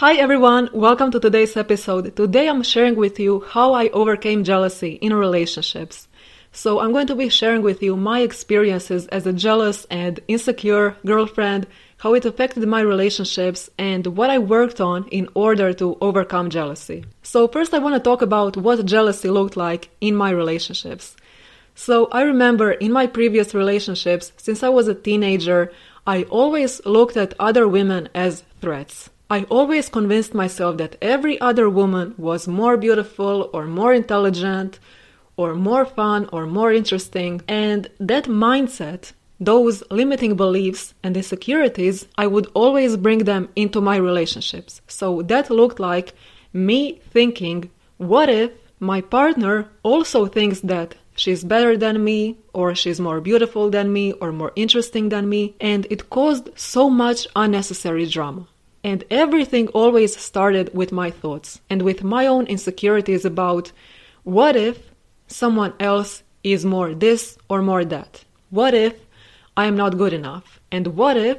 Hi everyone, welcome to today's episode. Today I'm sharing with you how I overcame jealousy in relationships. So I'm going to be sharing with you my experiences as a jealous and insecure girlfriend, how it affected my relationships, and what I worked on in order to overcome jealousy. So first I want to talk about what jealousy looked like in my relationships. So I remember in my previous relationships, since I was a teenager, I always looked at other women as threats. I always convinced myself that every other woman was more beautiful or more intelligent or more fun or more interesting. And that mindset, those limiting beliefs and insecurities, I would always bring them into my relationships. So that looked like me thinking, what if my partner also thinks that she's better than me, or she's more beautiful than me, or more interesting than me, and it caused so much unnecessary drama. And everything always started with my thoughts and with my own insecurities about what if someone else is more this or more that? What if I am not good enough? And what if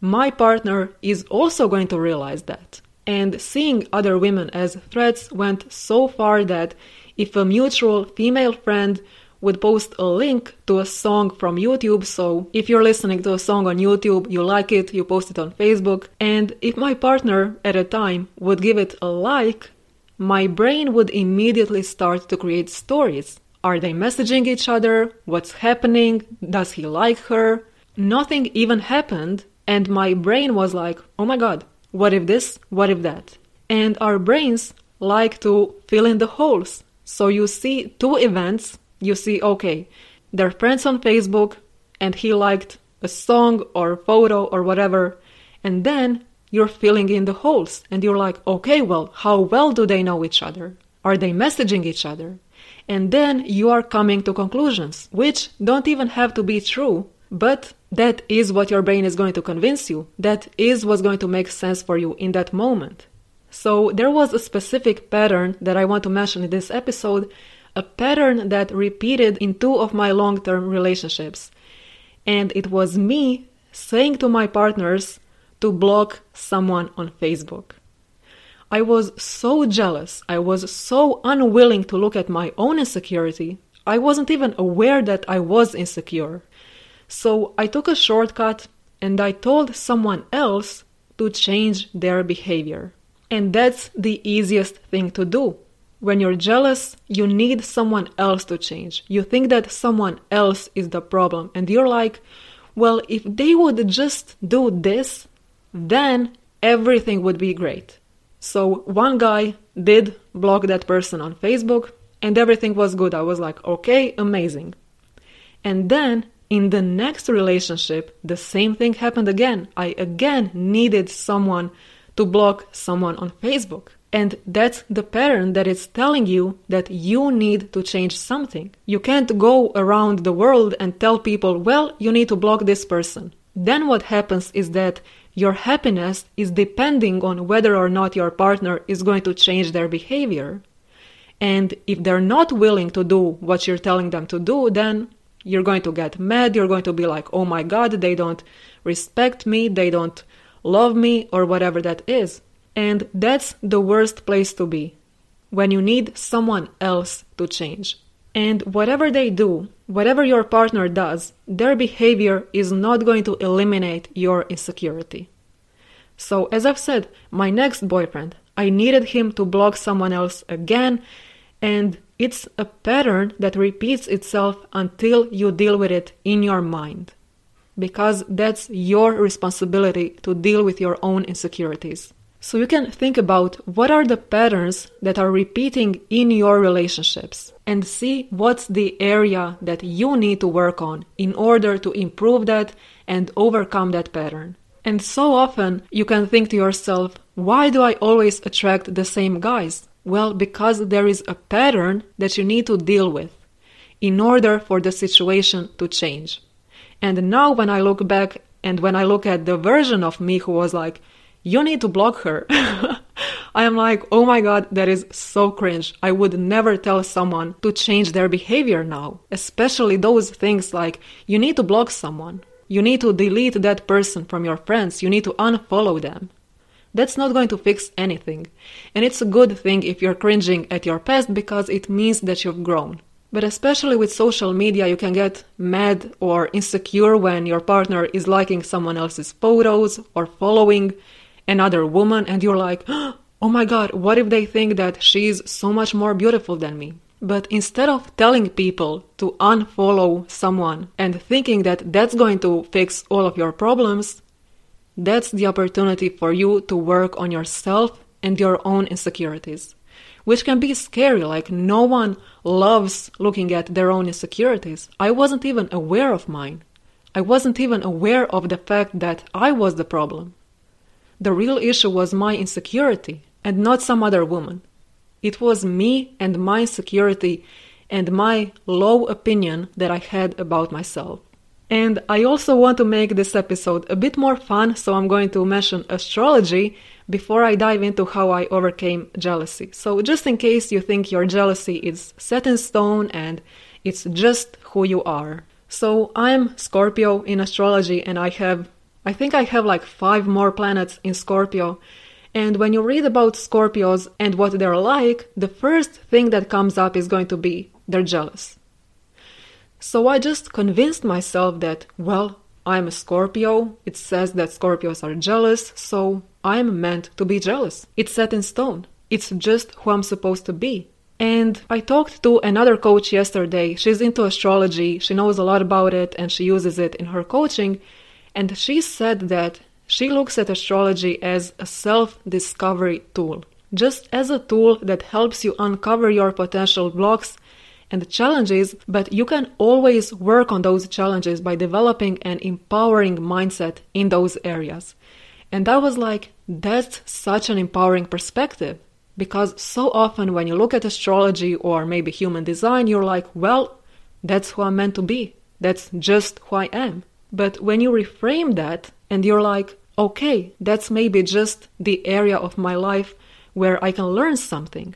my partner is also going to realize that? And seeing other women as threats went so far that if a mutual female friend would post a link to a song from YouTube. So if you're listening to a song on YouTube, you like it, you post it on Facebook. And if my partner at a time would give it a like, my brain would immediately start to create stories. Are they messaging each other? What's happening? Does he like her? Nothing even happened, and my brain was like, oh my god, what if this? What if that? And our brains like to fill in the holes. So you see two events you see, okay, they're friends on Facebook and he liked a song or photo or whatever, and then you're filling in the holes and you're like, okay, well, how well do they know each other? Are they messaging each other? And then you are coming to conclusions, which don't even have to be true, but that is what your brain is going to convince you. That is what's going to make sense for you in that moment. So there was a specific pattern that I want to mention in this episode a pattern that repeated in two of my long term relationships. And it was me saying to my partners to block someone on Facebook. I was so jealous, I was so unwilling to look at my own insecurity, I wasn't even aware that I was insecure. So I took a shortcut and I told someone else to change their behavior. And that's the easiest thing to do when you're jealous, you need someone else to change. You think that someone else is the problem, and you're like, well, if they would just do this, then everything would be great. So one guy did block that person on Facebook, and everything was good. I was like, okay, amazing. And then in the next relationship, the same thing happened again. I again needed someone to block someone on Facebook. And that's the pattern that is telling you that you need to change something. You can't go around the world and tell people, well, you need to block this person. Then what happens is that your happiness is depending on whether or not your partner is going to change their behavior. And if they're not willing to do what you're telling them to do, then you're going to get mad. You're going to be like, oh my God, they don't respect me. They don't love me, or whatever that is. And that's the worst place to be when you need someone else to change. And whatever they do, whatever your partner does, their behavior is not going to eliminate your insecurity. So, as I've said, my next boyfriend, I needed him to block someone else again, and it's a pattern that repeats itself until you deal with it in your mind. Because that's your responsibility to deal with your own insecurities. So you can think about what are the patterns that are repeating in your relationships and see what's the area that you need to work on in order to improve that and overcome that pattern. And so often you can think to yourself, why do I always attract the same guys? Well, because there is a pattern that you need to deal with in order for the situation to change. And now, when I look back and when I look at the version of me who was like, you need to block her, I am like, oh my god, that is so cringe. I would never tell someone to change their behavior now, especially those things like, you need to block someone. You need to delete that person from your friends. You need to unfollow them. That's not going to fix anything. And it's a good thing if you're cringing at your past because it means that you've grown. But especially with social media, you can get mad or insecure when your partner is liking someone else's photos or following another woman, and you're like, oh my god, what if they think that she's so much more beautiful than me? But instead of telling people to unfollow someone and thinking that that's going to fix all of your problems, that's the opportunity for you to work on yourself and your own insecurities, which can be scary. Like, no one loves looking at their own insecurities. I wasn't even aware of mine. I wasn't even aware of the fact that I was the problem. The real issue was my insecurity and not some other woman. It was me and my insecurity and my low opinion that I had about myself. And I also want to make this episode a bit more fun, so I'm going to mention astrology before I dive into how I overcame jealousy. So, just in case you think your jealousy is set in stone and it's just who you are. So, I'm Scorpio in astrology, and I have, I think I have like five more planets in Scorpio. And when you read about Scorpios and what they're like, the first thing that comes up is going to be they're jealous. So I just convinced myself that, well, I'm a Scorpio, it says that Scorpios are jealous, so I'm meant to be jealous. It's set in stone. It's just who I'm supposed to be. And I talked to another coach yesterday. She's into astrology, she knows a lot about it, and she uses it in her coaching. And she said that she looks at astrology as a self discovery tool, just as a tool that helps you uncover your potential blocks and challenges, but you can always work on those challenges by developing an empowering mindset in those areas. And I was like, that's such an empowering perspective. Because so often when you look at astrology or maybe human design, you're like, well, that's who I'm meant to be. That's just who I am. But when you reframe that and you're like, okay, that's maybe just the area of my life where I can learn something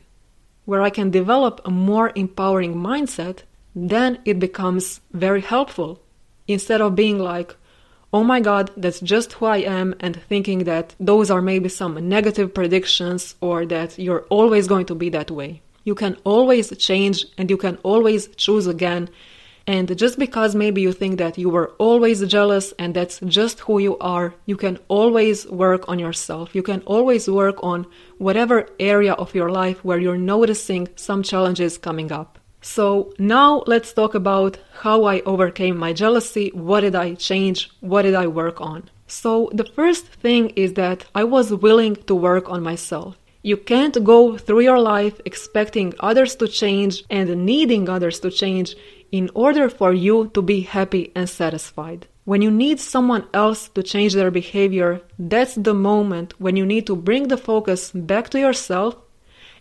where I can develop a more empowering mindset, then it becomes very helpful. Instead of being like, oh my god, that's just who I am, and thinking that those are maybe some negative predictions or that you're always going to be that way. You can always change and you can always choose again and just because maybe you think that you were always jealous and that's just who you are, you can always work on yourself. You can always work on whatever area of your life where you're noticing some challenges coming up. So now let's talk about how I overcame my jealousy. What did I change? What did I work on? So the first thing is that I was willing to work on myself. You can't go through your life expecting others to change and needing others to change in order for you to be happy and satisfied. When you need someone else to change their behavior, that's the moment when you need to bring the focus back to yourself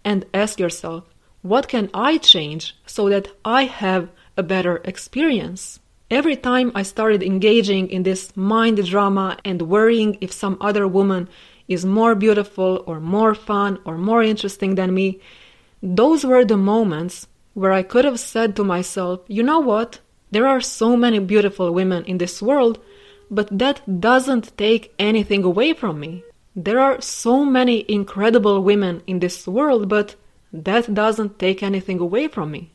and ask yourself, what can I change so that I have a better experience? Every time I started engaging in this mind drama and worrying if some other woman is more beautiful or more fun or more interesting than me, those were the moments where I could have said to myself, you know what? There are so many beautiful women in this world, but that doesn't take anything away from me. There are so many incredible women in this world, but that doesn't take anything away from me.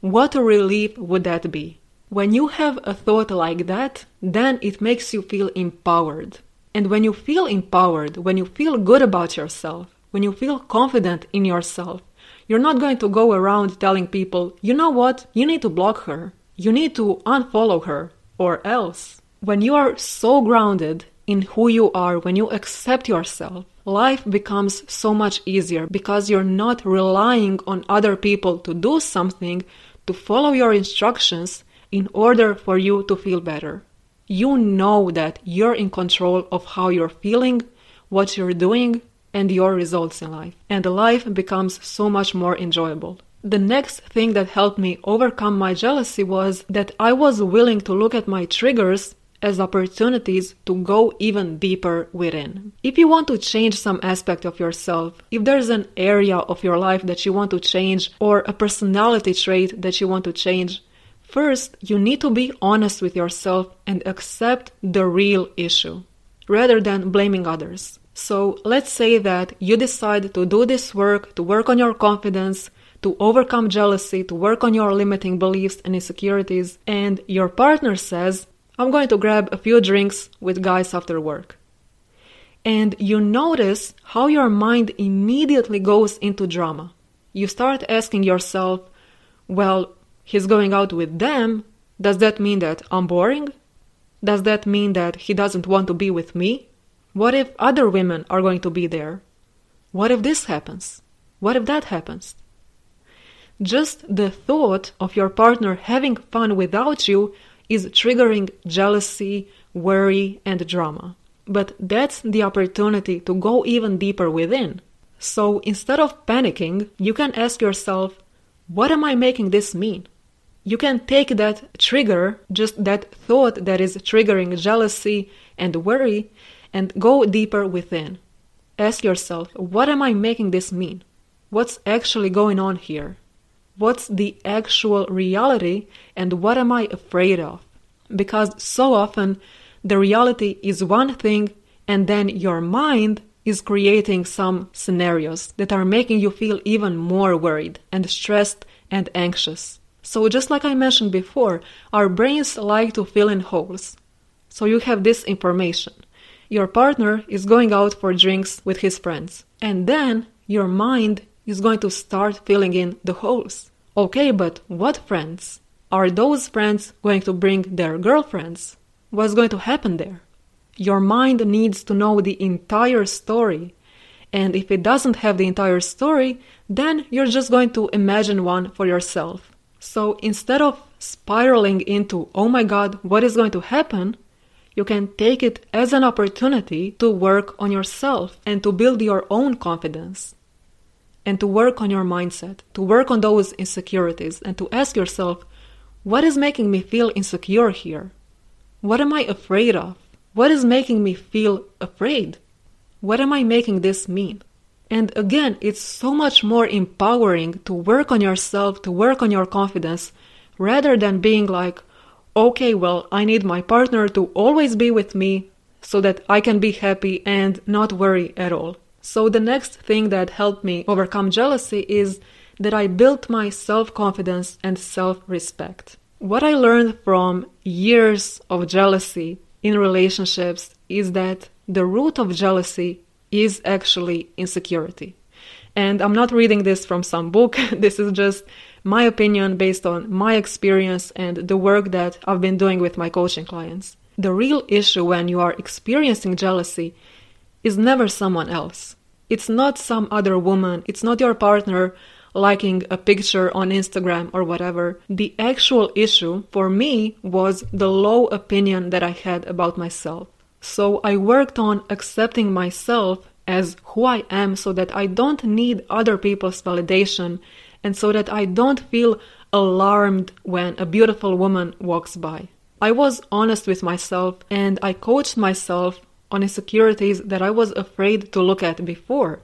What a relief would that be? When you have a thought like that, then it makes you feel empowered. And when you feel empowered, when you feel good about yourself, when you feel confident in yourself, you're not going to go around telling people, you know what, you need to block her, you need to unfollow her, or else. When you are so grounded in who you are, when you accept yourself, life becomes so much easier because you're not relying on other people to do something, to follow your instructions in order for you to feel better. You know that you're in control of how you're feeling, what you're doing, and your results in life. And life becomes so much more enjoyable. The next thing that helped me overcome my jealousy was that I was willing to look at my triggers as opportunities to go even deeper within. If you want to change some aspect of yourself, if there's an area of your life that you want to change or a personality trait that you want to change, first you need to be honest with yourself and accept the real issue rather than blaming others. So let's say that you decide to do this work, to work on your confidence, to overcome jealousy, to work on your limiting beliefs and insecurities, and your partner says, I'm going to grab a few drinks with guys after work. And you notice how your mind immediately goes into drama. You start asking yourself, well, he's going out with them. Does that mean that I'm boring? Does that mean that he doesn't want to be with me? What if other women are going to be there? What if this happens? What if that happens? Just the thought of your partner having fun without you is triggering jealousy, worry, and drama. But that's the opportunity to go even deeper within. So instead of panicking, you can ask yourself, what am I making this mean? You can take that trigger, just that thought that is triggering jealousy and worry, and go deeper within. Ask yourself, what am I making this mean? What's actually going on here? what's the actual reality and what am I afraid of? Because so often the reality is one thing and then your mind is creating some scenarios that are making you feel even more worried and stressed and anxious. So, just like I mentioned before, our brains like to fill in holes. So, you have this information. Your partner is going out for drinks with his friends, and then your mind is going to start filling in the holes. Okay, but what friends? Are those friends going to bring their girlfriends? What's going to happen there? Your mind needs to know the entire story. And if it doesn't have the entire story, then you're just going to imagine one for yourself. So instead of spiraling into, oh my god, what is going to happen? You can take it as an opportunity to work on yourself and to build your own confidence and to work on your mindset, to work on those insecurities, and to ask yourself, what is making me feel insecure here? What am I afraid of? What is making me feel afraid? What am I making this mean? And again, it's so much more empowering to work on yourself, to work on your confidence, rather than being like, okay, well, I need my partner to always be with me so that I can be happy and not worry at all. So, the next thing that helped me overcome jealousy is that I built my self confidence and self respect. What I learned from years of jealousy in relationships is that the root of jealousy is actually insecurity. And I'm not reading this from some book, this is just my opinion based on my experience and the work that I've been doing with my coaching clients. The real issue when you are experiencing jealousy is never someone else. It's not some other woman, it's not your partner liking a picture on Instagram or whatever. The actual issue for me was the low opinion that I had about myself. So I worked on accepting myself as who I am so that I don't need other people's validation and so that I don't feel alarmed when a beautiful woman walks by. I was honest with myself and I coached myself on insecurities that I was afraid to look at before.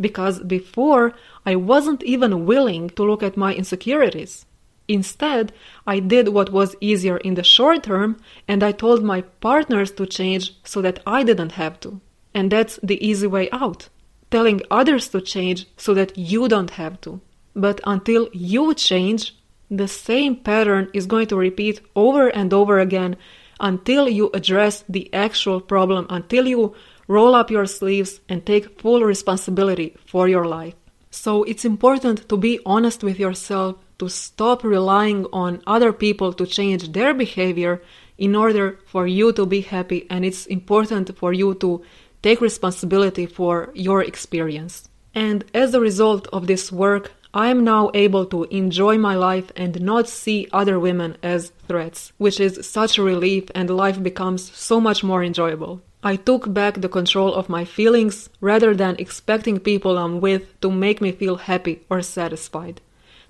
Because before, I wasn't even willing to look at my insecurities. Instead, I did what was easier in the short term and I told my partners to change so that I didn't have to. And that's the easy way out. Telling others to change so that you don't have to. But until you change, the same pattern is going to repeat over and over again until you address the actual problem, until you roll up your sleeves and take full responsibility for your life. So it's important to be honest with yourself, to stop relying on other people to change their behavior in order for you to be happy, and it's important for you to take responsibility for your experience. And as a result of this work, I am now able to enjoy my life and not see other women as threats, which is such a relief and life becomes so much more enjoyable. I took back the control of my feelings rather than expecting people I'm with to make me feel happy or satisfied.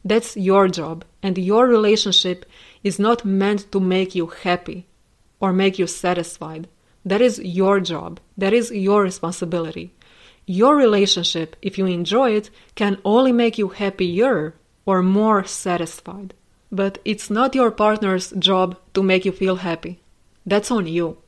That's your job, and your relationship is not meant to make you happy or make you satisfied. That is your job. That is your responsibility. Your relationship, if you enjoy it, can only make you happier or more satisfied. But it's not your partner's job to make you feel happy. That's on you.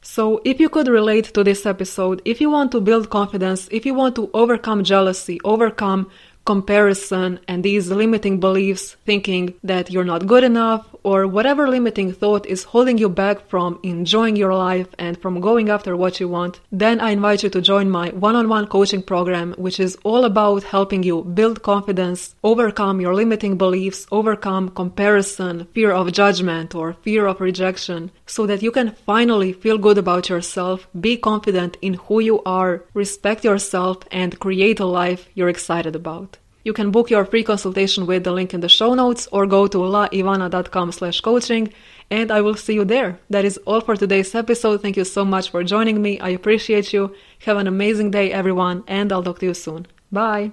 So, if you could relate to this episode, if you want to build confidence, if you want to overcome jealousy, overcome comparison and these limiting beliefs, thinking that you're not good enough, or whatever limiting thought is holding you back from enjoying your life and from going after what you want, then I invite you to join my one on one coaching program, which is all about helping you build confidence, overcome your limiting beliefs, overcome comparison, fear of judgment, or fear of rejection, so that you can finally feel good about yourself, be confident in who you are, respect yourself, and create a life you're excited about. You can book your free consultation with the link in the show notes or go to laivana.com slash coaching and I will see you there. That is all for today's episode. Thank you so much for joining me. I appreciate you. Have an amazing day, everyone, and I'll talk to you soon. Bye.